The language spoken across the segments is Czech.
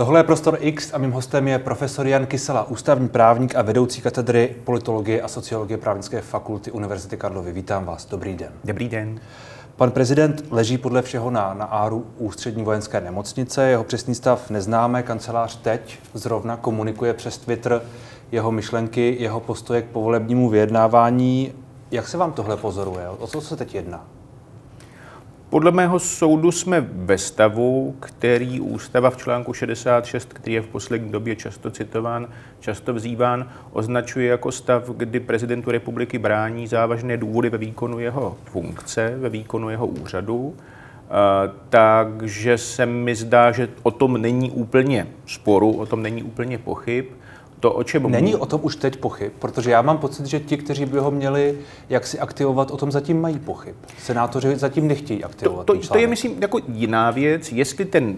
Tohle je Prostor X a mým hostem je profesor Jan Kysela, ústavní právník a vedoucí katedry politologie a sociologie právnické fakulty Univerzity Karlovy. Vítám vás, dobrý den. Dobrý den. Pan prezident leží podle všeho na, na áru ústřední vojenské nemocnice. Jeho přesný stav neznáme. Kancelář teď zrovna komunikuje přes Twitter jeho myšlenky, jeho postoje k povolebnímu vyjednávání. Jak se vám tohle pozoruje? O co se teď jedná? Podle mého soudu jsme ve stavu, který ústava v článku 66, který je v poslední době často citován, často vzýván, označuje jako stav, kdy prezidentu republiky brání závažné důvody ve výkonu jeho funkce, ve výkonu jeho úřadu. Takže se mi zdá, že o tom není úplně sporu, o tom není úplně pochyb to, o čem Není o tom už teď pochyb, protože já mám pocit, že ti, kteří by ho měli jak si aktivovat, o tom zatím mají pochyb. Senátoři zatím nechtějí aktivovat. To, to, to je, myslím, jako jiná věc, jestli ten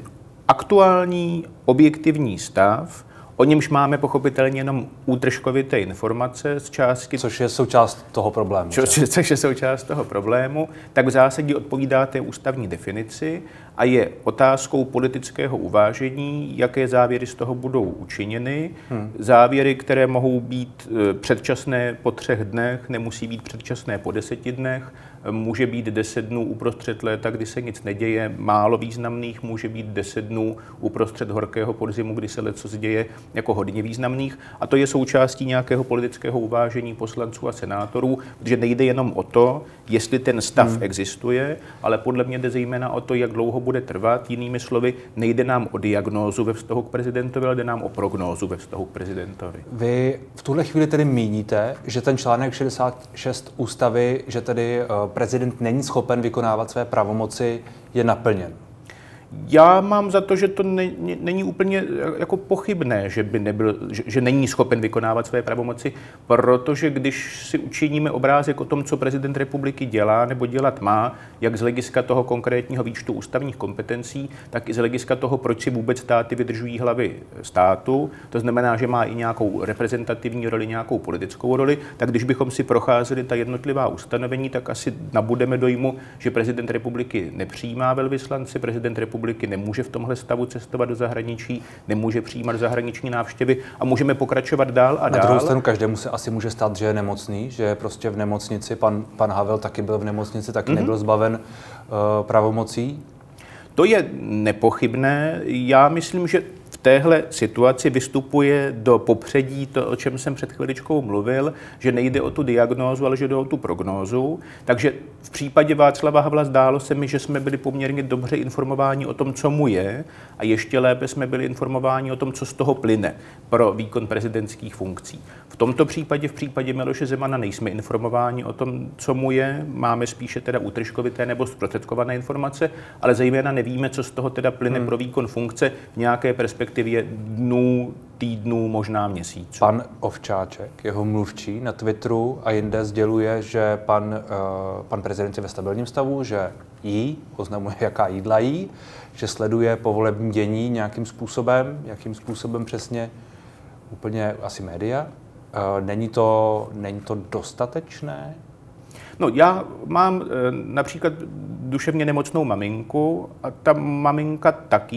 aktuální objektivní stav O němž máme pochopitelně jenom útržkovité informace z částky. Což je součást toho problému. Co, což je součást toho problému, tak v zásadě odpovídá té ústavní definici a je otázkou politického uvážení, jaké závěry z toho budou učiněny. Hmm. Závěry, které mohou být e, předčasné po třech dnech, nemusí být předčasné po deseti dnech, může být deset dnů uprostřed léta, kdy se nic neděje, málo významných, může být deset dnů uprostřed horkého podzimu, kdy se leco děje jako hodně významných. A to je součástí nějakého politického uvážení poslanců a senátorů, protože nejde jenom o to, jestli ten stav hmm. existuje, ale podle mě jde zejména o to, jak dlouho bude trvat. Jinými slovy, nejde nám o diagnózu ve vztahu k prezidentovi, ale jde nám o prognózu ve vztahu k prezidentovi. Vy v tuhle chvíli tedy míníte, že ten článek 66 ústavy, že tedy eh, prezident není schopen vykonávat své pravomoci, je naplněn. Já mám za to, že to ne, není úplně jako pochybné, že, by nebyl, že, že není schopen vykonávat své pravomoci, protože když si učiníme obrázek o tom, co prezident republiky dělá nebo dělat má, jak z hlediska toho konkrétního výčtu ústavních kompetencí, tak i z hlediska toho, proč si vůbec státy vydržují hlavy státu, to znamená, že má i nějakou reprezentativní roli, nějakou politickou roli, tak když bychom si procházeli ta jednotlivá ustanovení, tak asi nabudeme dojmu, že prezident republiky nepřijímá velvyslance, prezident republiky republiky nemůže v tomhle stavu cestovat do zahraničí, nemůže přijímat zahraniční návštěvy a můžeme pokračovat dál a dál. Na druhou stranu každému se asi může stát, že je nemocný, že je prostě v nemocnici. Pan, pan Havel taky byl v nemocnici, taky mm-hmm. nebyl zbaven uh, pravomocí. To je nepochybné. Já myslím, že téhle situaci vystupuje do popředí to, o čem jsem před chviličkou mluvil, že nejde o tu diagnózu, ale že jde o tu prognózu. Takže v případě Václava Havla zdálo se mi, že jsme byli poměrně dobře informováni o tom, co mu je, a ještě lépe jsme byli informováni o tom, co z toho plyne pro výkon prezidentských funkcí. V tomto případě, v případě Miloše Zemana, nejsme informováni o tom, co mu je, máme spíše teda útržkovité nebo zprostředkované informace, ale zejména nevíme, co z toho teda plyne hmm. pro výkon funkce v nějaké perspektivě dnů, týdnů, možná měsíců. Pan Ovčáček, jeho mluvčí na Twitteru a jinde sděluje, že pan, uh, pan prezident je ve stabilním stavu, že jí, oznamuje, jaká jídla jí, že sleduje povolební dění nějakým způsobem, jakým způsobem přesně úplně asi média. Eh, není to, není to dostatečné? No, já mám eh, například duševně nemocnou maminku a ta maminka taky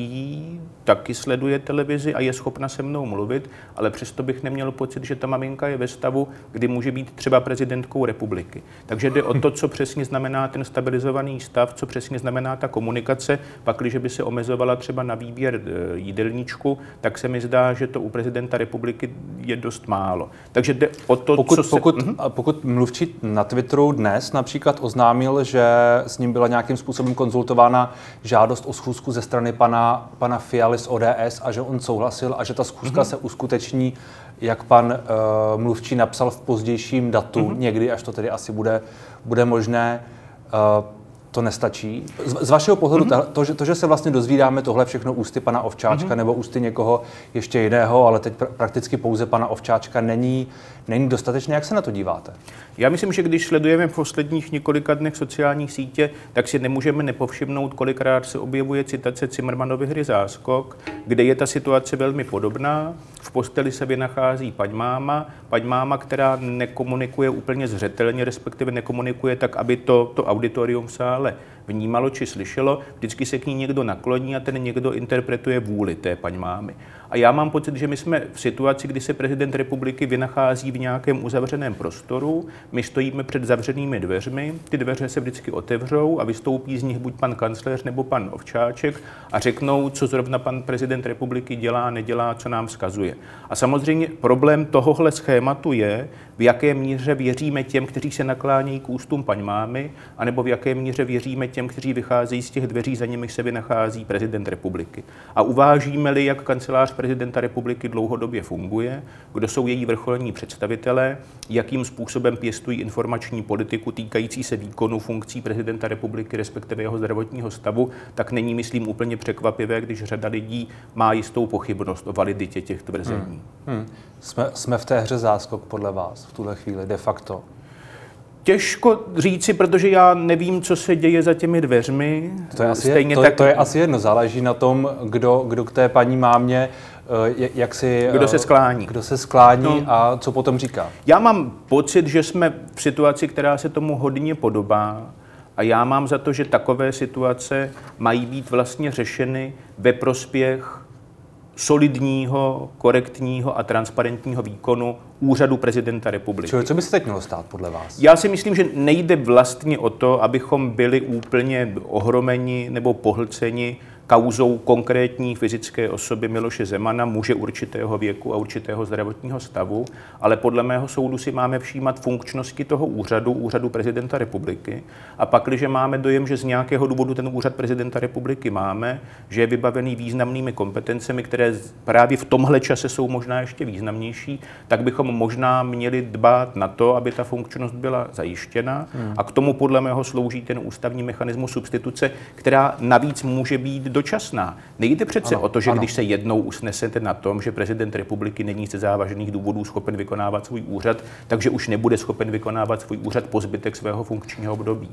taky sleduje televizi a je schopna se mnou mluvit, ale přesto bych neměl pocit, že ta maminka je ve stavu, kdy může být třeba prezidentkou republiky. Takže jde o to, co přesně znamená ten stabilizovaný stav, co přesně znamená ta komunikace. Pak, když by se omezovala třeba na výběr e, jídelníčku, tak se mi zdá, že to u prezidenta republiky je dost málo. Takže jde o to, pokud, co se... Pokud, uh pokud mluvčí na Twitteru dnes například oznámil, že s ním byla nějakým způsobem konzultována žádost o schůzku ze strany pana, pana Fialy z ODS a že on souhlasil a že ta schůzka mm-hmm. se uskuteční, jak pan uh, mluvčí napsal v pozdějším datu, mm-hmm. někdy, až to tedy asi bude, bude možné. Uh, to nestačí. Z, z vašeho pohledu mm-hmm. to, že, to, že se vlastně dozvídáme tohle všechno ústy pana Ovčáčka mm-hmm. nebo ústy někoho ještě jiného, ale teď pr- prakticky pouze pana Ovčáčka, není, není dostatečné. Jak se na to díváte? Já myslím, že když sledujeme v posledních několika dnech sociálních sítě, tak si nemůžeme nepovšimnout, kolikrát se objevuje citace Cimrmanovy hry Záskok, kde je ta situace velmi podobná. V posteli se vynachází paňmáma, paňmáma, která nekomunikuje úplně zřetelně, respektive nekomunikuje tak, aby to, to auditorium v sále vnímalo či slyšelo, vždycky se k ní někdo nakloní a ten někdo interpretuje vůli té paní mámy. A já mám pocit, že my jsme v situaci, kdy se prezident republiky vynachází v nějakém uzavřeném prostoru, my stojíme před zavřenými dveřmi, ty dveře se vždycky otevřou a vystoupí z nich buď pan kancléř nebo pan Ovčáček a řeknou, co zrovna pan prezident republiky dělá, nedělá, co nám vzkazuje. A samozřejmě problém tohohle schématu je, v jaké míře věříme těm, kteří se naklánějí k ústům paň mámy, anebo v jaké míře věříme těm, kteří vycházejí z těch dveří, za nimi se vynachází prezident republiky. A uvážíme-li, jak kancelář prezidenta republiky dlouhodobě funguje, kdo jsou její vrcholní představitelé, jakým způsobem pěstují informační politiku týkající se výkonu funkcí prezidenta republiky, respektive jeho zdravotního stavu, tak není, myslím, úplně překvapivé, když řada lidí má jistou pochybnost o validitě těch tvrzení. Hmm. Hmm. Jsme, jsme v té hře záskok podle vás v tuhle chvíli de facto? Těžko říci, protože já nevím, co se děje za těmi dveřmi. To je asi, Stejně je, to, tak... to je asi jedno, záleží na tom, kdo, kdo k té paní mámě eh, jak si, kdo se sklání, kdo se sklání no, a co potom říká. Já mám pocit, že jsme v situaci, která se tomu hodně podobá a já mám za to, že takové situace mají být vlastně řešeny ve prospěch solidního, korektního a transparentního výkonu úřadu prezidenta republiky. Čili co by se teď mělo stát podle vás? Já si myslím, že nejde vlastně o to, abychom byli úplně ohromeni nebo pohlceni kauzou konkrétní fyzické osoby Miloše Zemana, muže určitého věku a určitého zdravotního stavu, ale podle mého soudu si máme všímat funkčnosti toho úřadu, úřadu prezidenta republiky. A pak, když máme dojem, že z nějakého důvodu ten úřad prezidenta republiky máme, že je vybavený významnými kompetencemi, které právě v tomhle čase jsou možná ještě významnější, tak bychom možná měli dbát na to, aby ta funkčnost byla zajištěna. Hmm. A k tomu podle mého slouží ten ústavní mechanismus substituce, která navíc může být dočasná. Nejde přece ano, o to, že ano. když se jednou usnesete na tom, že prezident republiky není ze závažných důvodů schopen vykonávat svůj úřad, takže už nebude schopen vykonávat svůj úřad po zbytek svého funkčního období.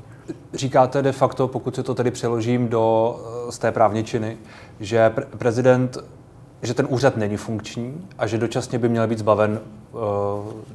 Říkáte de facto, pokud se to tedy přeložím do eh, z té právničiny, že pre- prezident že ten úřad není funkční a že dočasně by měl být zbaven uh,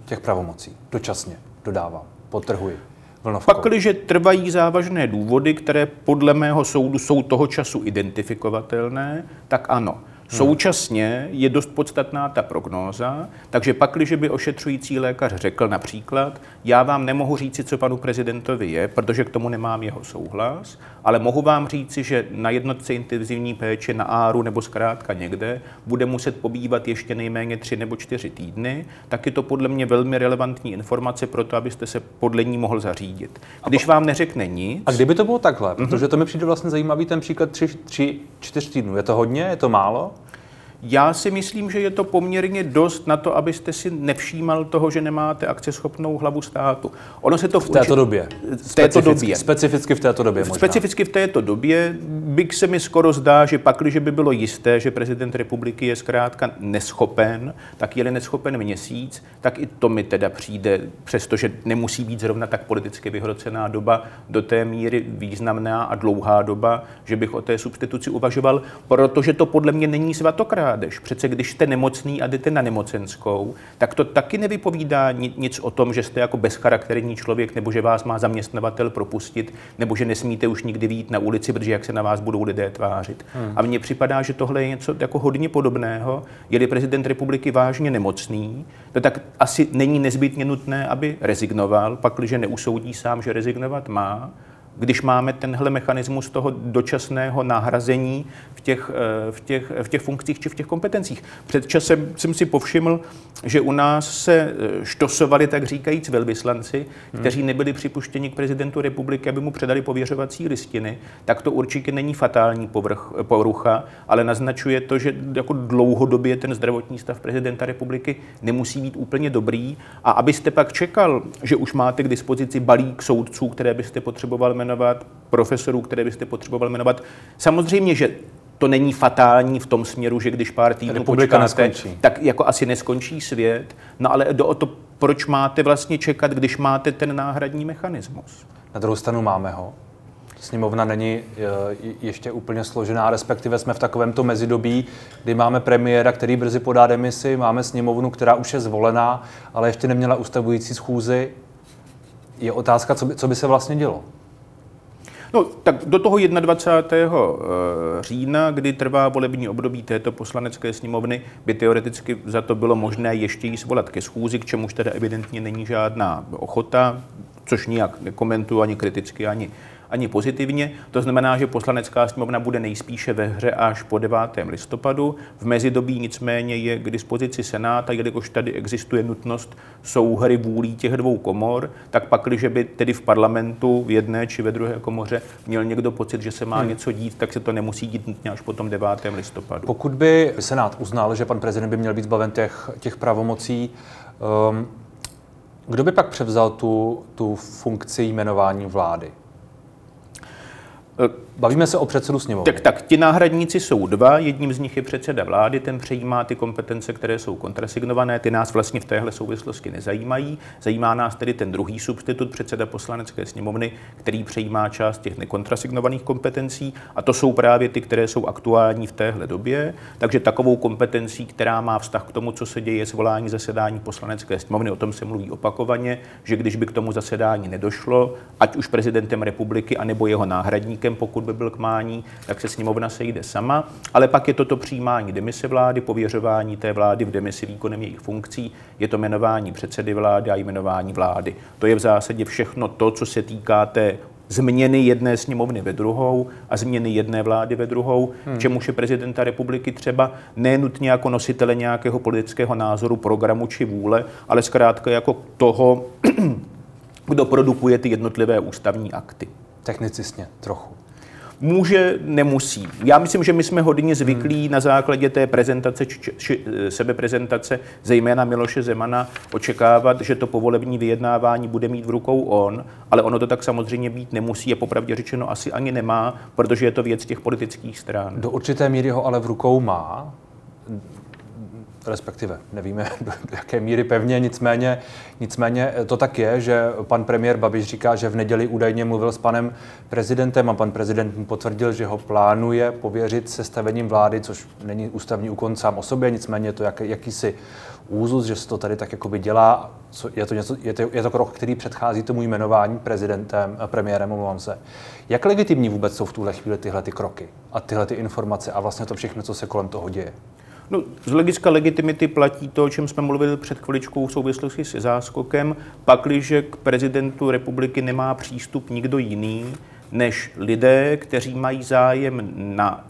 těch pravomocí. Dočasně, dodávám, potrhuji vlnovkou. Když trvají závažné důvody, které podle mého soudu jsou toho času identifikovatelné, tak ano. Hmm. Současně je dost podstatná ta prognóza, takže pak, když by ošetřující lékař řekl například, já vám nemohu říci, co panu prezidentovi je, protože k tomu nemám jeho souhlas, ale mohu vám říci, že na jednotce intenzivní péče na Áru nebo zkrátka někde bude muset pobývat ještě nejméně tři nebo čtyři týdny, tak je to podle mě velmi relevantní informace pro to, abyste se podle ní mohl zařídit. Když vám neřekne nic... A kdyby to bylo takhle, mhm. protože to mi přijde vlastně zajímavý ten příklad tři, tři čtyř týdnů. Je to hodně, je to málo? Já si myslím, že je to poměrně dost na to, abyste si nevšímal toho, že nemáte akceschopnou hlavu státu. Ono se to v, v této době. V této době. Specificky v této době možná. Specificky v této době bych se mi skoro zdá, že pak, když by bylo jisté, že prezident republiky je zkrátka neschopen, tak je-li neschopen měsíc, tak i to mi teda přijde, přestože nemusí být zrovna tak politicky vyhrocená doba, do té míry významná a dlouhá doba, že bych o té substituci uvažoval, protože to podle mě není svatokrát krádež. Přece když jste nemocný a jdete na nemocenskou, tak to taky nevypovídá nic o tom, že jste jako bezcharakterní člověk, nebo že vás má zaměstnavatel propustit, nebo že nesmíte už nikdy výjít na ulici, protože jak se na vás budou lidé tvářit. Hmm. A mně připadá, že tohle je něco jako hodně podobného. Je-li prezident republiky vážně nemocný, to tak asi není nezbytně nutné, aby rezignoval, pakliže neusoudí sám, že rezignovat má když máme tenhle mechanismus toho dočasného nahrazení v těch, eh, v, těch, v těch funkcích či v těch kompetencích. Před časem jsem si povšiml, že u nás se eh, štosovali, tak říkajíc, velvyslanci, hmm. kteří nebyli připuštěni k prezidentu republiky, aby mu předali pověřovací listiny, tak to určitě není fatální povrch, porucha, ale naznačuje to, že jako dlouhodobě ten zdravotní stav prezidenta republiky nemusí být úplně dobrý. A abyste pak čekal, že už máte k dispozici balík soudců, které byste potřeboval jmenovat, profesorů, které byste potřeboval jmenovat. Samozřejmě, že to není fatální v tom směru, že když pár týdnů Republika počkáte, neskončí. tak jako asi neskončí svět. No ale do o to, proč máte vlastně čekat, když máte ten náhradní mechanismus? Na druhou stranu máme ho. Sněmovna není eh, ještě úplně složená, respektive jsme v takovémto mezidobí, kdy máme premiéra, který brzy podá demisi, máme sněmovnu, která už je zvolená, ale ještě neměla ustavující schůzy. Je otázka, co by, co by se vlastně dělo. No, tak do toho 21. Eh, října, kdy trvá volební období této poslanecké sněmovny, by teoreticky za to bylo možné ještě jí svolat ke schůzi, k čemuž teda evidentně není žádná ochota, což nijak nekomentuju ani kriticky, ani ani pozitivně. To znamená, že poslanecká sněmovna bude nejspíše ve hře až po 9. listopadu. V mezidobí nicméně je k dispozici Senát a jelikož tady existuje nutnost souhry vůlí těch dvou komor, tak pak, když by tedy v parlamentu v jedné či ve druhé komoře měl někdo pocit, že se má hmm. něco dít, tak se to nemusí dít nutně až po tom 9. listopadu. Pokud by Senát uznal, že pan prezident by měl být zbaven těch, těch pravomocí, um, kdo by pak převzal tu, tu funkci jmenování vlády? Uh. Bavíme se o předsedu sněmovny. Tak, tak, ti náhradníci jsou dva. Jedním z nich je předseda vlády, ten přejímá ty kompetence, které jsou kontrasignované. Ty nás vlastně v téhle souvislosti nezajímají. Zajímá nás tedy ten druhý substitut, předseda poslanecké sněmovny, který přejímá část těch nekontrasignovaných kompetencí. A to jsou právě ty, které jsou aktuální v téhle době. Takže takovou kompetencí, která má vztah k tomu, co se děje, zvolání zasedání poslanecké sněmovny, o tom se mluví opakovaně, že když by k tomu zasedání nedošlo, ať už prezidentem republiky, anebo jeho náhradníkem, pokud by byl k mání, tak se sněmovna sejde sama, ale pak je toto přijímání demise vlády, pověřování té vlády v demisi výkonem jejich funkcí, je to jmenování předsedy vlády a jmenování vlády. To je v zásadě všechno to, co se týká té změny jedné sněmovny ve druhou a změny jedné vlády ve druhou, hmm. čemuž je prezidenta republiky třeba nenutně jako nositele nějakého politického názoru, programu či vůle, ale zkrátka jako toho, kdo produkuje ty jednotlivé ústavní akty. Technicistně trochu. Může, nemusí. Já myslím, že my jsme hodně zvyklí hmm. na základě té prezentace, či, či, sebeprezentace, zejména Miloše Zemana, očekávat, že to povolební vyjednávání bude mít v rukou on, ale ono to tak samozřejmě být nemusí a popravdě řečeno asi ani nemá, protože je to věc těch politických stran. Do určité míry ho ale v rukou má respektive nevíme do jaké míry pevně, nicméně, nicméně to tak je, že pan premiér Babiš říká, že v neděli údajně mluvil s panem prezidentem a pan prezident mu potvrdil, že ho plánuje pověřit sestavením vlády, což není ústavní úkon sám o sobě, nicméně je to jak, jakýsi úzus, že se to tady tak jakoby dělá, je to, něco, je, to, je to krok, který předchází tomu jmenování prezidentem, premiérem, omlouvám se. Jak legitimní vůbec jsou v tuhle chvíli tyhle ty kroky a tyhle ty informace a vlastně to všechno, co se kolem toho děje? No, z hlediska legitimity platí to, o čem jsme mluvili před chviličkou v souvislosti se záskokem. Pakliže k prezidentu republiky nemá přístup nikdo jiný, než lidé, kteří mají zájem na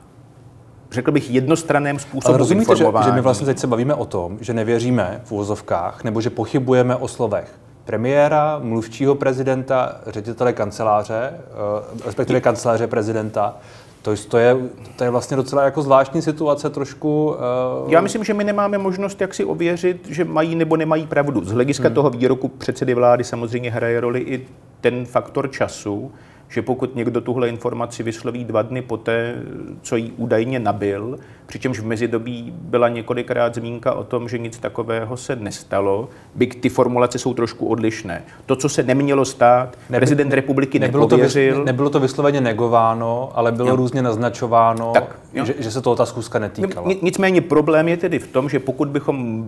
řekl bych, jednostranném způsobu Ale rozumíte, že, že my vlastně teď se bavíme o tom, že nevěříme v úvozovkách, nebo že pochybujeme o slovech premiéra, mluvčího prezidenta, ředitele kanceláře, eh, respektive kanceláře prezidenta, to, to, je, to je vlastně docela jako zvláštní situace trošku. Uh... Já myslím, že my nemáme možnost jak si ověřit, že mají nebo nemají pravdu. Z hlediska hmm. toho výroku předsedy vlády samozřejmě hraje roli i ten faktor času, že pokud někdo tuhle informaci vysloví dva dny poté, co ji údajně nabil, přičemž v mezidobí byla několikrát zmínka o tom, že nic takového se nestalo, byť ty formulace jsou trošku odlišné. To, co se nemělo stát, Neby, prezident republiky nebylo nepověřil. To, nebylo to vysloveně negováno, ale bylo jo. různě naznačováno, tak, že, že se toho ta zkuska netýkala. Nicméně problém je tedy v tom, že pokud bychom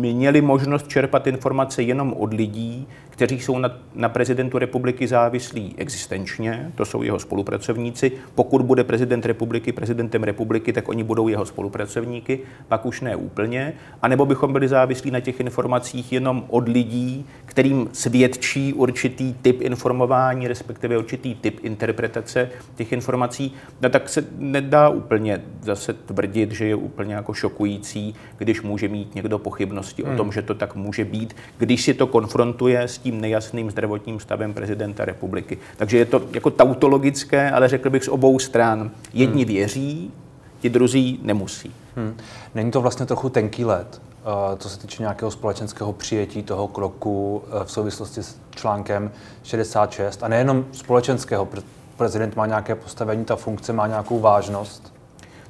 měli možnost čerpat informace jenom od lidí, kteří jsou na, na prezidentu republiky závislí existenčně, to jsou jeho spolupracovníci. Pokud bude prezident republiky prezidentem republiky, tak oni budou jeho spolupracovníky, pak už ne úplně. A nebo bychom byli závislí na těch informacích jenom od lidí, kterým svědčí určitý typ informování, respektive určitý typ interpretace těch informací, no tak se nedá úplně zase tvrdit, že je úplně jako šokující, když může mít někdo pochybnosti hmm. o tom, že to tak může být, když si to konfrontuje s tím nejasným zdravotním stavem prezidenta republiky. Takže je to jako tautologické, ale řekl bych z obou stran. Jedni hmm. věří, ti druzí nemusí. Hmm. Není to vlastně trochu tenký let, co se týče nějakého společenského přijetí toho kroku eh, v souvislosti s článkem 66 a nejenom společenského, prezident má nějaké postavení, ta funkce má nějakou vážnost?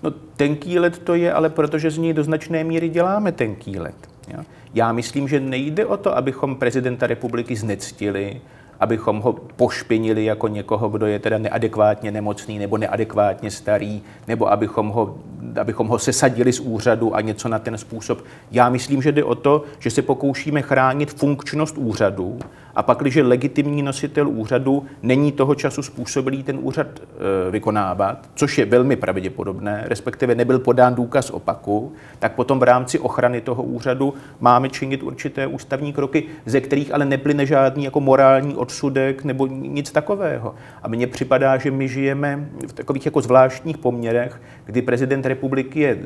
No tenký let to je, ale protože z něj do značné míry děláme tenký let. Jo? Já myslím, že nejde o to, abychom prezidenta republiky znectili, abychom ho pošpinili jako někoho, kdo je teda neadekvátně nemocný nebo neadekvátně starý, nebo abychom ho abychom ho sesadili z úřadu a něco na ten způsob. Já myslím, že jde o to, že se pokoušíme chránit funkčnost úřadu a pak, když legitimní nositel úřadu není toho času způsobilý ten úřad e, vykonávat, což je velmi pravděpodobné, respektive nebyl podán důkaz opaku, tak potom v rámci ochrany toho úřadu máme činit určité ústavní kroky, ze kterých ale neplyne žádný jako morální odsudek nebo nic takového. A mně připadá, že my žijeme v takových jako zvláštních poměrech, kdy prezident republiky je e,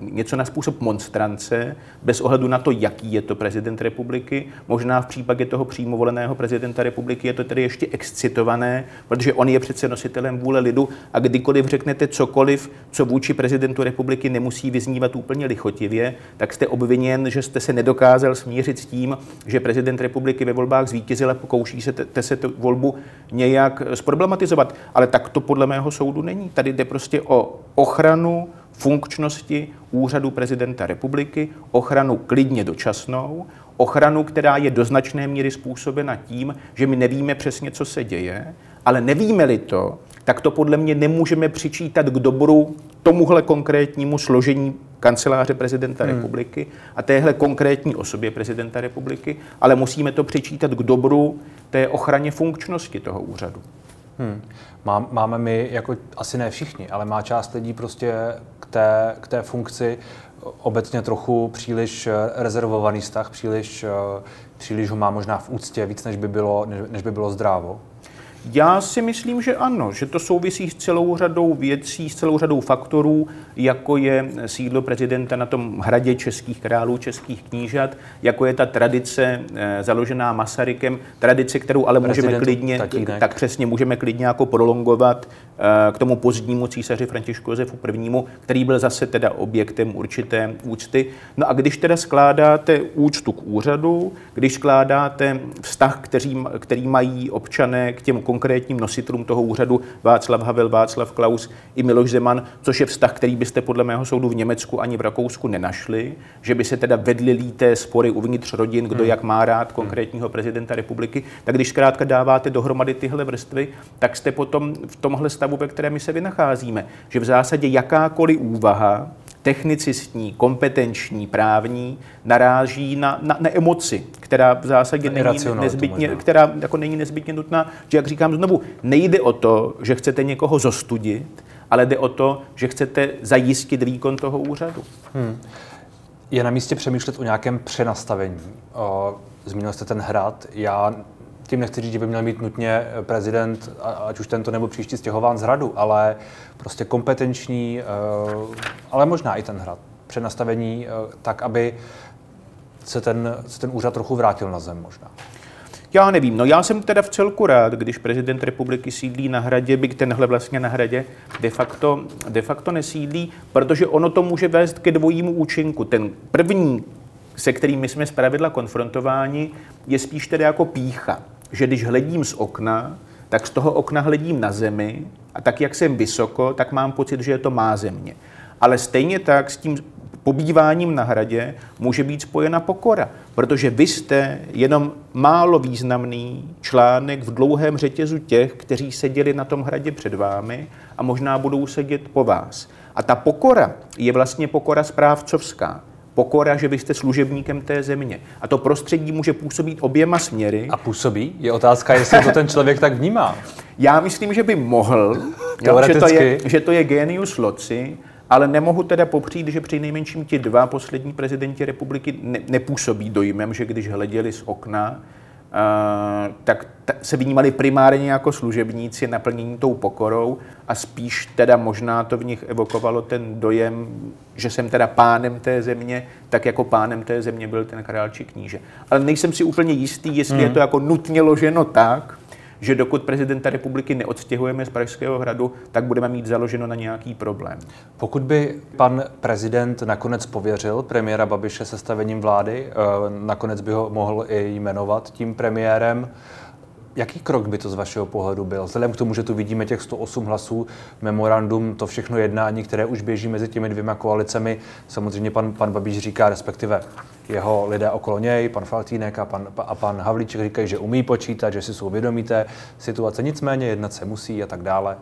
něco na způsob monstrance, bez ohledu na to, jaký je to prezident republiky, možná v případě toho přímo voleného prezidenta republiky je to tedy ještě excitované, protože on je přece nositelem vůle lidu a kdykoliv řeknete cokoliv, co vůči prezidentu republiky nemusí vyznívat úplně lichotivě, tak jste obviněn, že jste se nedokázal smířit s tím, že prezident republiky ve volbách zvítězil a pokouší se te, se tu volbu nějak zproblematizovat. Ale tak to podle mého soudu není. Tady jde prostě o ochranu funkčnosti úřadu prezidenta republiky, ochranu klidně dočasnou, ochranu, která je do značné míry způsobena tím, že my nevíme přesně, co se děje, ale nevíme-li to, tak to podle mě nemůžeme přičítat k dobru tomuhle konkrétnímu složení kanceláře prezidenta hmm. republiky a téhle konkrétní osobě prezidenta republiky, ale musíme to přičítat k dobru té ochraně funkčnosti toho úřadu. Hmm. Má, máme my, jako asi ne všichni, ale má část lidí prostě k té, k té funkci obecně trochu příliš eh, rezervovaný vztah, příliš, eh, příliš ho má možná v úctě víc, než by bylo, než by bylo zdrávo? Já si myslím, že ano, že to souvisí s celou řadou věcí, s celou řadou faktorů, jako je sídlo prezidenta na tom hradě českých králů, českých knížat, jako je ta tradice eh, založená Masarykem, tradice, kterou ale Prezident můžeme klidně, tatínek. tak přesně můžeme klidně jako prolongovat eh, k tomu pozdnímu císaři Františku Josefu I., který byl zase teda objektem určité úcty. No a když teda skládáte úctu k úřadu, když skládáte vztah, který, který mají občané k těm konkrétním nositelům toho úřadu Václav Havel, Václav Klaus i Miloš Zeman, což je vztah, který byste podle mého soudu v Německu ani v Rakousku nenašli, že by se teda vedly líté spory uvnitř rodin, kdo hmm. jak má rád konkrétního prezidenta republiky, tak když zkrátka dáváte dohromady tyhle vrstvy, tak jste potom v tomhle stavu, ve kterém my se vynacházíme. Že v zásadě jakákoliv úvaha technicistní, kompetenční, právní, naráží na, na, na emoci, která v zásadě není nezbytně, která jako není nezbytně nutná. Že jak říkám znovu, nejde o to, že chcete někoho zostudit, ale jde o to, že chcete zajistit výkon toho úřadu. Hmm. Je na místě přemýšlet o nějakém přenastavení. Zmínil jste ten hrad. Já tím nechci říct, že by měl mít nutně prezident, ať už tento nebo příští, stěhován z hradu, ale prostě kompetenční, eh, ale možná i ten hrad. Přenastavení eh, tak, aby se ten, se ten úřad trochu vrátil na zem možná. Já nevím, no já jsem teda v celku rád, když prezident republiky sídlí na hradě, byť tenhle vlastně na hradě de facto, de facto nesídlí, protože ono to může vést ke dvojímu účinku. Ten první, se kterým my jsme zpravidla konfrontováni, je spíš tedy jako pícha že když hledím z okna, tak z toho okna hledím na zemi a tak, jak jsem vysoko, tak mám pocit, že je to má země. Ale stejně tak s tím pobýváním na hradě může být spojena pokora, protože vy jste jenom málo významný článek v dlouhém řetězu těch, kteří seděli na tom hradě před vámi a možná budou sedět po vás. A ta pokora je vlastně pokora správcovská pokora, že vy jste služebníkem té země. A to prostředí může působit oběma směry. A působí? Je otázka, jestli to ten člověk tak vnímá. Já myslím, že by mohl, jo, že, to je, že to je genius loci, ale nemohu teda popřít, že při nejmenším ti dva poslední prezidenti republiky ne, nepůsobí dojmem, že když hleděli z okna, tak t- se vnímali primárně jako služebníci naplnění tou pokorou a spíš teda možná to v nich evokovalo ten dojem, že jsem teda pánem té země, tak jako pánem té země byl ten král či kníže. Ale nejsem si úplně jistý, jestli mm. je to jako nutně loženo tak, že dokud prezidenta republiky neodstěhujeme z Pražského hradu, tak budeme mít založeno na nějaký problém. Pokud by pan prezident nakonec pověřil premiéra Babiše sestavením vlády, eh, nakonec by ho mohl i jmenovat tím premiérem, Jaký krok by to z vašeho pohledu byl? Vzhledem k tomu, že tu vidíme těch 108 hlasů, memorandum, to všechno jednání, které už běží mezi těmi dvěma koalicemi, samozřejmě pan, pan Babiš říká, respektive jeho lidé okolo něj, pan Faltínek a pan, a pan Havlíček říkají, že umí počítat, že si jsou vědomí té situace, nicméně jednat se musí a tak dále.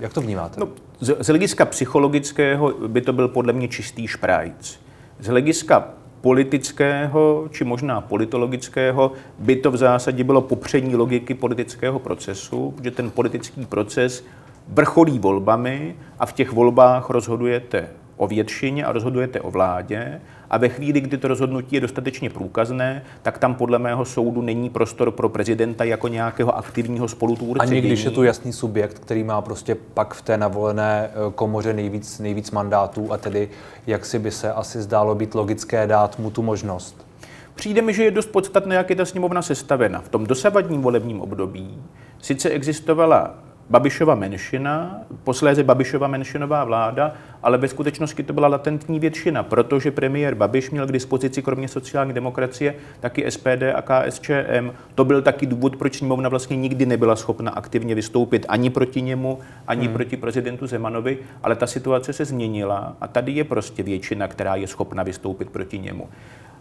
Jak to vnímáte? No, z, z hlediska psychologického by to byl podle mě čistý šprajc. Z hlediska politického či možná politologického by to v zásadě bylo popření logiky politického procesu, že ten politický proces vrcholí volbami a v těch volbách rozhodujete o většině a rozhodujete o vládě a ve chvíli, kdy to rozhodnutí je dostatečně průkazné, tak tam podle mého soudu není prostor pro prezidenta jako nějakého aktivního spolutvůrce. Ani když je tu jasný subjekt, který má prostě pak v té navolené eh, komoře nejvíc, nejvíc mandátů a tedy jak si by se asi zdálo být logické dát mu tu možnost. Přijde mi, že je dost podstatné, jak je ta sněmovna sestavena. V tom dosavadním volebním období sice existovala Babišova menšina, posléze Babišova menšinová vláda, ale ve skutečnosti to byla latentní většina, protože premiér Babiš měl k dispozici kromě sociální demokracie taky SPD a KSČM. To byl taky důvod, proč sněmovna vlastně nikdy nebyla schopna aktivně vystoupit ani proti němu, ani hmm. proti prezidentu Zemanovi, ale ta situace se změnila a tady je prostě většina, která je schopna vystoupit proti němu.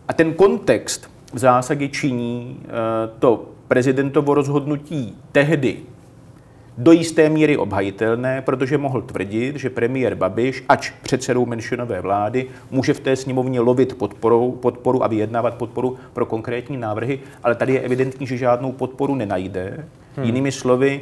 A ten kontext v zásadě činí eh, to prezidentovo rozhodnutí tehdy do jisté míry obhajitelné, protože mohl tvrdit, že premiér Babiš, ač předsedou menšinové vlády, může v té sněmovně lovit podporu, podporu a vyjednávat podporu pro konkrétní návrhy, ale tady je evidentní, že žádnou podporu nenajde. Hmm. Jinými slovy,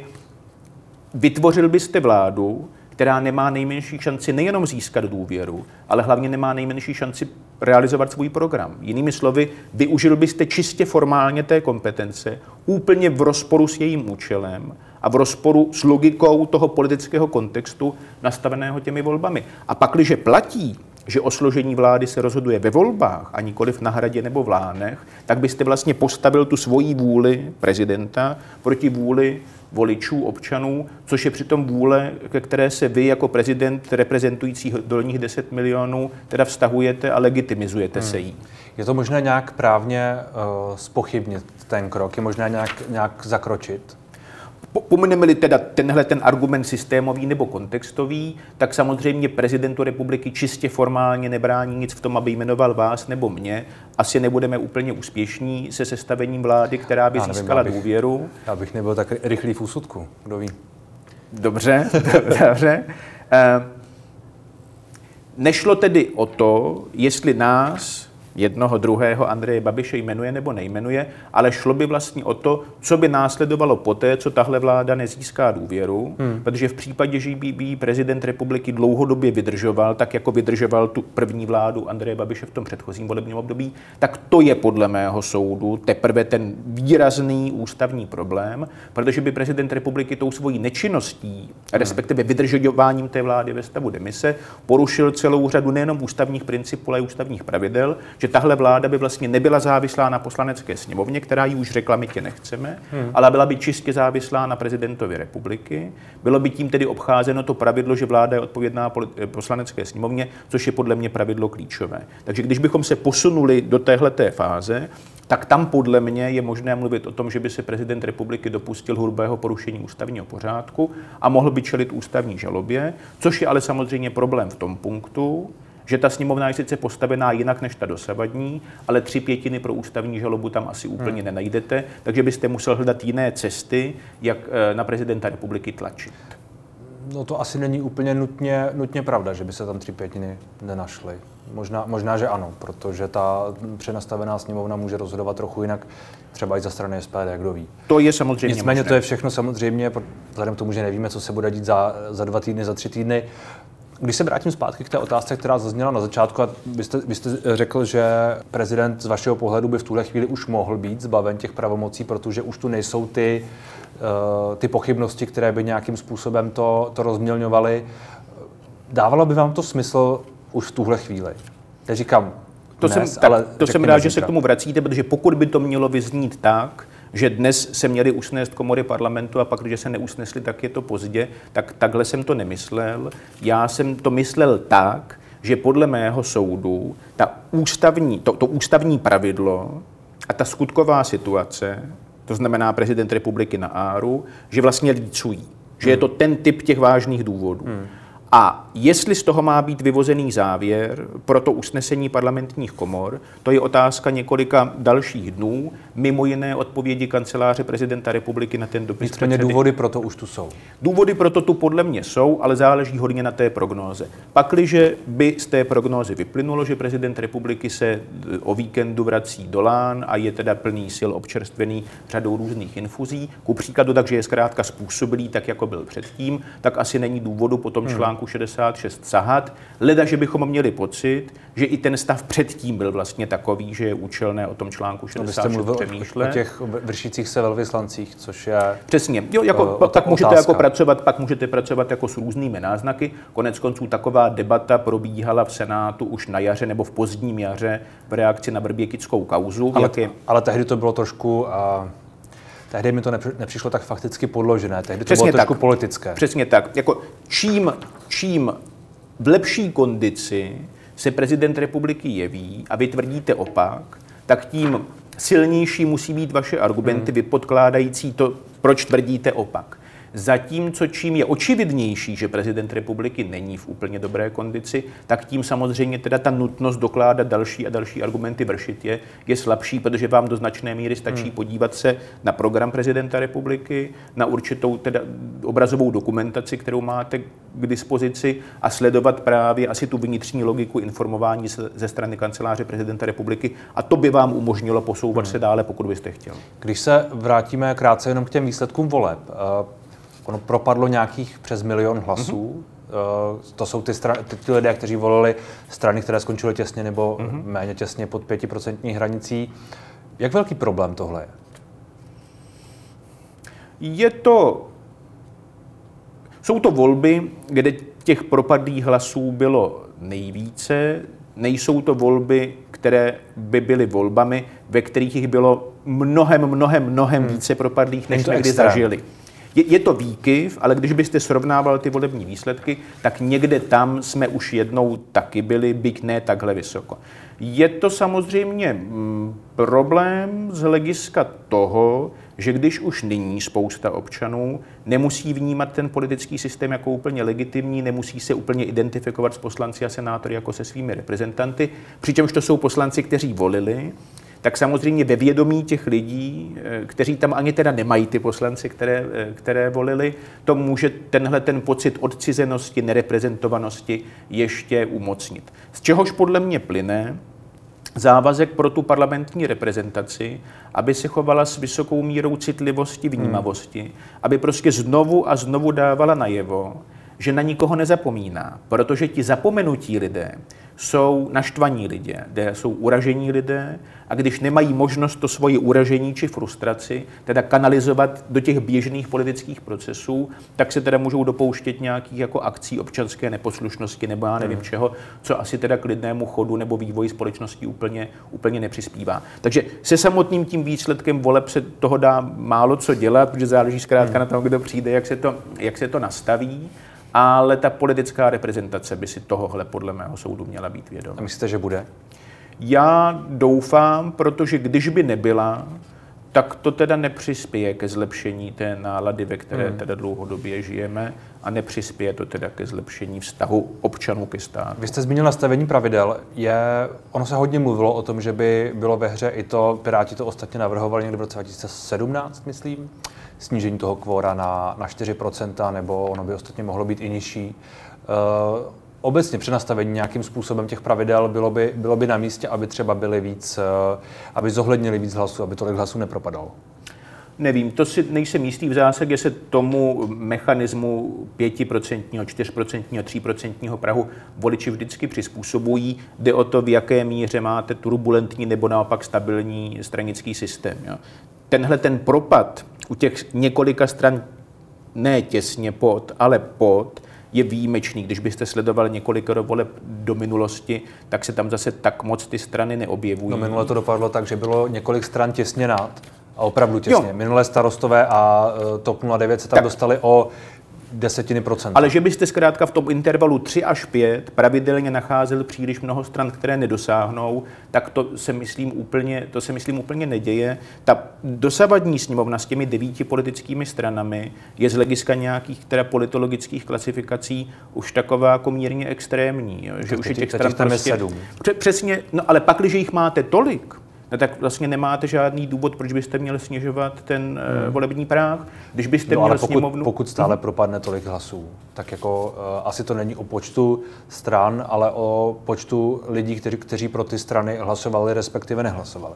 vytvořil byste vládu, která nemá nejmenší šanci nejenom získat důvěru, ale hlavně nemá nejmenší šanci realizovat svůj program. Jinými slovy, využil byste čistě formálně té kompetence, úplně v rozporu s jejím účelem a v rozporu s logikou toho politického kontextu nastaveného těmi volbami. A pak, když platí, že o složení vlády se rozhoduje ve volbách a nikoliv na hradě nebo v Lánech, tak byste vlastně postavil tu svoji vůli prezidenta proti vůli voličů, občanů, což je přitom vůle, ke které se vy jako prezident reprezentující dolních 10 milionů teda vztahujete a legitimizujete hmm. se jí. Je to možné nějak právně uh, spochybnit ten krok? Je možné nějak, nějak zakročit? Pomineme-li teda tenhle ten argument systémový nebo kontextový, tak samozřejmě prezidentu republiky čistě formálně nebrání nic v tom, aby jmenoval vás nebo mě. Asi nebudeme úplně úspěšní se sestavením vlády, která by já nevím, získala já bych, důvěru. Já bych nebyl tak rychlý v úsudku, kdo ví. Dobře, dobře. Eh, nešlo tedy o to, jestli nás jednoho, druhého Andreje Babiše jmenuje nebo nejmenuje, ale šlo by vlastně o to, co by následovalo poté, co tahle vláda nezíská důvěru, hmm. protože v případě, že by prezident republiky dlouhodobě vydržoval, tak jako vydržoval tu první vládu Andreje Babiše v tom předchozím volebním období, tak to je podle mého soudu teprve ten výrazný ústavní problém, protože by prezident republiky tou svojí nečinností, hmm. respektive vydržováním té vlády ve stavu demise, porušil celou řadu nejenom ústavních principů, ale i ústavních pravidel, že že tahle vláda by vlastně nebyla závislá na poslanecké sněmovně, která ji už řekla, my tě nechceme, hmm. ale byla by čistě závislá na prezidentovi republiky. Bylo by tím tedy obcházeno to pravidlo, že vláda je odpovědná eh, poslanecké sněmovně, což je podle mě pravidlo klíčové. Takže když bychom se posunuli do téhleté fáze, tak tam podle mě je možné mluvit o tom, že by se prezident republiky dopustil hrubého porušení ústavního pořádku a mohl by čelit ústavní žalobě, což je ale samozřejmě problém v tom punktu, že ta sněmovna je sice postavená jinak než ta dosavadní, ale tři pětiny pro ústavní žalobu tam asi úplně hmm. nenajdete, takže byste musel hledat jiné cesty, jak eh, na prezidenta republiky tlačit. No to asi není úplně nutně, nutně pravda, že by se tam tři pětiny nenašly. Možná, možná, že ano, protože ta přenastavená sněmovna může rozhodovat trochu jinak, třeba i za strany SPD, kdo ví. To je samozřejmě Nicméně možné. to je všechno samozřejmě, vzhledem k tomu, že nevíme, co se bude dít za, za dva týdny, za tři týdny, když se vrátím zpátky k té otázce, která zazněla na začátku, a vy jste, vy jste řekl, že prezident z vašeho pohledu by v tuhle chvíli už mohl být zbaven těch pravomocí, protože už tu nejsou ty, uh, ty pochybnosti, které by nějakým způsobem to, to rozmělňovaly. Dávalo by vám to smysl už v tuhle chvíli? Teď říkám, to dnes, jsem, ale to jsem rád, že se k tomu vracíte, protože pokud by to mělo vyznít tak, že dnes se měli usnést komory parlamentu a pak, když se neusnesli, tak je to pozdě, tak takhle jsem to nemyslel. Já jsem to myslel tak, že podle mého soudu ta ústavní, to, to ústavní pravidlo a ta skutková situace, to znamená prezident republiky na áru, že vlastně lícují. Že hmm. je to ten typ těch vážných důvodů. Hmm. A jestli z toho má být vyvozený závěr pro to usnesení parlamentních komor, to je otázka několika dalších dnů, mimo jiné odpovědi kanceláře prezidenta republiky na ten dopis. Nicméně důvody pro to už tu jsou. Důvody pro to tu podle mě jsou, ale záleží hodně na té prognóze. Pakliže by z té prognózy vyplynulo, že prezident republiky se o víkendu vrací do Lán a je teda plný sil občerstvený řadou různých infuzí, ku příkladu takže je zkrátka způsobilý tak, jako byl předtím, tak asi není důvodu po tom hmm. Článku 66 sahat, leda, že bychom měli pocit, že i ten stav předtím byl vlastně takový, že je účelné o tom článku 66 no, přemýšlet. O těch vršících se velvyslancích, což je Přesně. Jo, jako, uh, pak můžete jako pracovat, pak můžete pracovat jako s různými náznaky. Konec konců taková debata probíhala v Senátu už na jaře nebo v pozdním jaře v reakci na Vrběkickou kauzu. Ale, je... ale tehdy to bylo trošku... Uh tehdy mi to nepřišlo tak fakticky podložené, tehdy to Přesně bylo trošku tak. politické. Přesně tak. Jako čím, čím v lepší kondici se prezident republiky jeví a vy tvrdíte opak, tak tím silnější musí být vaše argumenty hmm. vypodkládající to, proč tvrdíte opak. Zatímco čím je očividnější, že prezident republiky není v úplně dobré kondici, tak tím samozřejmě teda ta nutnost dokládat další a další argumenty vršit je, je slabší, protože vám do značné míry stačí hmm. podívat se na program prezidenta republiky, na určitou teda obrazovou dokumentaci, kterou máte k dispozici a sledovat právě asi tu vnitřní logiku informování ze strany kanceláře prezidenta republiky a to by vám umožnilo posouvat hmm. se dále, pokud byste chtěl. Když se vrátíme krátce jenom k těm výsledkům voleb, eh, ono propadlo nějakých přes milion hlasů. Mm-hmm. To jsou ty, stran- ty, ty lidé, kteří volili strany, které skončily těsně nebo mm-hmm. méně těsně pod 5% hranicí. Jak velký problém tohle je? Je to... Jsou to volby, kde těch propadlých hlasů bylo nejvíce. Nejsou to volby, které by byly volbami, ve kterých jich bylo mnohem, mnohem, mnohem hmm. více propadlých, než jsme kdy zažili. Je, je to výkyv, ale když byste srovnával ty volební výsledky, tak někde tam jsme už jednou taky byli, byť ne takhle vysoko. Je to samozřejmě mm, problém z hlediska toho, že když už nyní spousta občanů nemusí vnímat ten politický systém jako úplně legitimní, nemusí se úplně identifikovat s poslanci a senátory jako se svými reprezentanty, přičemž to jsou poslanci, kteří volili, tak samozřejmě ve vědomí těch lidí, eh, kteří tam ani teda nemají ty poslanci, které, eh, které volili, to může tenhle ten pocit odcizenosti, nereprezentovanosti ještě umocnit. Z čehož podle mě plyne závazek pro tu parlamentní reprezentaci, aby se chovala s vysokou mírou citlivosti, vnímavosti, hmm. aby prostě znovu a znovu dávala najevo, že na nikoho nezapomíná, protože ti zapomenutí lidé jsou naštvaní lidé, kde jsou uražení lidé a když nemají možnost to svoje uražení či frustraci teda kanalizovat do těch běžných politických procesů, tak se teda můžou dopouštět nějakých jako akcí občanské neposlušnosti nebo já nevím hmm. čeho, co asi teda k lidnému chodu nebo vývoji společnosti úplně, úplně nepřispívá. Takže se samotným tím výsledkem voleb se toho dá málo co dělat, protože záleží zkrátka hmm. na tom, kdo přijde, jak se to, jak se to nastaví ale ta politická reprezentace by si tohohle podle mého soudu měla být vědomá. A myslíte, že bude? Já doufám, protože když by nebyla, tak to teda nepřispěje ke zlepšení té nálady, ve které hmm. teda dlouhodobě žijeme a nepřispěje to teda ke zlepšení vztahu občanů ke státu. Vy jste zmínil nastavení pravidel. Je, ono se hodně mluvilo o tom, že by bylo ve hře i to, Piráti to ostatně navrhovali někdy v roce 2017, myslím, snížení toho kvóra na, na 4%, nebo ono by ostatně mohlo být i nižší. Uh, obecně přenastavení nějakým způsobem těch pravidel bylo by, bylo by na místě, aby třeba byly víc, uh, aby zohlednili víc hlasů, aby tolik hlasů nepropadalo. Nevím, to si nejsem jistý. V zásadě se tomu mechanismu 5%, 4%, 3% Prahu voliči vždycky přizpůsobují. Jde o to, v jaké míře máte turbulentní nebo naopak stabilní stranický systém. Jo. Tenhle ten propad u těch několika stran ne těsně pod, ale pod, je výjimečný. Když byste sledovali několik voleb do minulosti, tak se tam zase tak moc ty strany neobjevují. No minule to dopadlo tak, že bylo několik stran těsně nad. A opravdu těsně. Jo. Minulé starostové a e, TOP 09 se tam tak. dostali o desetiny procenta. Ale že byste zkrátka v tom intervalu 3 až 5 pravidelně nacházel příliš mnoho stran, které nedosáhnou, tak to se myslím úplně, to se myslím úplně neděje. Ta dosavadní sněmovna s těmi devíti politickými stranami je z hlediska nějakých teda politologických klasifikací už taková jako mírně extrémní. Jo? Že už je těch stran prostě... Přesně, no ale pak, když jich máte tolik, no tak vlastně nemáte žádný důvod, proč byste měli snižovat ten eh, hmm. volební práh. Když byste no, měl ale pokud, sněmovnu... pokud stále hmm. propadne tolik hlasů, tak jako uh, asi to není o počtu stran, ale o počtu lidí, kteří, kteří pro ty strany hlasovali, respektive nehlasovali.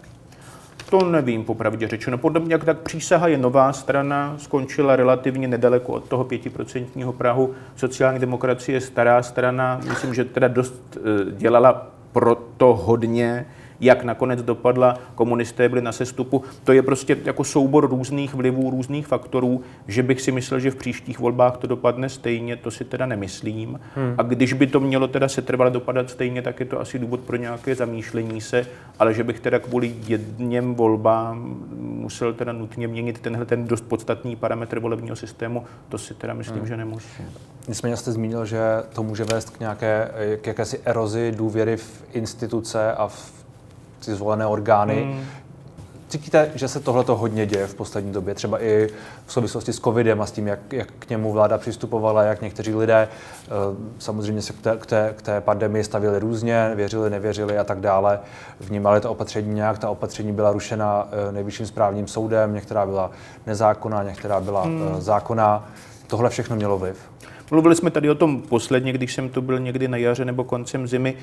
To nevím, popravdě řečeno. Podle mě, jak tak přísaha je nová strana, skončila relativně nedaleko od toho pětiprocentního Prahu. Sociální demokracie je stará strana, myslím, že teda dost uh, dělala proto hodně jak nakonec dopadla, komunisté byli na sestupu. To je prostě jako soubor různých vlivů, různých faktorů, že bych si myslel, že v příštích volbách to dopadne stejně, to si teda nemyslím. Hmm. A když by to mělo teda se trvale dopadat stejně, tak je to asi důvod pro nějaké zamýšlení se, ale že bych teda kvůli jedním volbám musel teda nutně měnit tenhle ten dost podstatný parametr volebního systému, to si teda myslím, hmm. že nemusím. Nicméně jste zmínil, že to může vést k nějaké k jakési erozi důvěry v instituce a v ty zvolené orgány. Hmm. Cítíte, že se tohle hodně děje v poslední době, třeba i v souvislosti s covidem a s tím, jak, jak k němu vláda přistupovala, jak někteří lidé eh, samozřejmě se k té, k, té, k té pandemii stavili různě, věřili, nevěřili a tak dále. Vnímali to opatření nějak, ta opatření byla rušena eh, nejvyšším správním soudem, některá byla nezákonná, některá byla hmm. Eh, zákonná. Tohle všechno mělo vliv? Mluvili jsme tady o tom posledně, když jsem tu byl někdy na jaře nebo koncem zimy.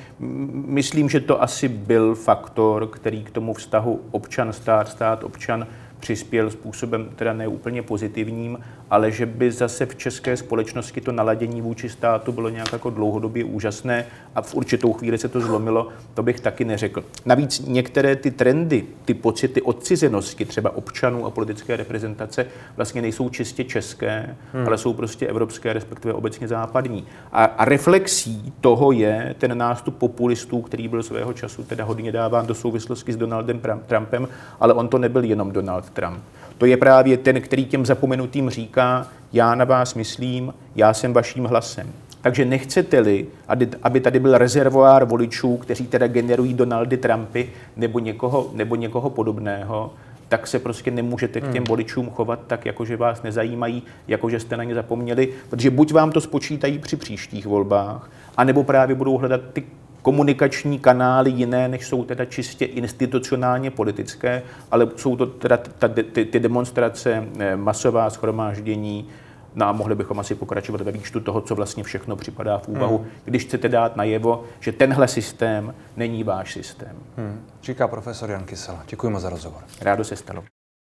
Myslím, že to asi byl faktor, který k tomu vztahu občan, stát, stát, občan přispěl způsobem teda neúplně pozitivním, ale že by zase v české společnosti to naladění vůči státu bylo nějak jako dlouhodobě úžasné a v určitou chvíli se to zlomilo, to bych taky neřekl. Navíc některé ty trendy, ty pocity odcizenosti třeba občanů a politické reprezentace vlastně nejsou čistě české, hmm. ale jsou prostě evropské, respektive obecně západní. A, a reflexí toho je ten nástup populistů, který byl svého času teda hodně dáván do souvislosti s Donaldem Trumpem, ale on to nebyl jenom Donald Trump. To je právě ten, který těm zapomenutým říká, já na vás myslím, já jsem vaším hlasem. Takže nechcete-li, aby tady byl rezervoár voličů, kteří teda generují Donaldy Trumpy nebo někoho, nebo někoho podobného, tak se prostě nemůžete k těm hmm. voličům chovat tak, jako že vás nezajímají, jako že jste na ně zapomněli, protože buď vám to spočítají při příštích volbách, anebo právě budou hledat ty komunikační kanály jiné, než jsou teda čistě institucionálně politické, ale jsou to teda ty, ty demonstrace, eh, masová schromáždění, No a mohli bychom asi pokračovat ve výčtu toho, co vlastně všechno připadá v úvahu, hmm. když chcete dát najevo, že tenhle systém není váš systém. Hmm. Říká profesor Jan Kysela. Děkuji za rozhovor. Rádo se stalo.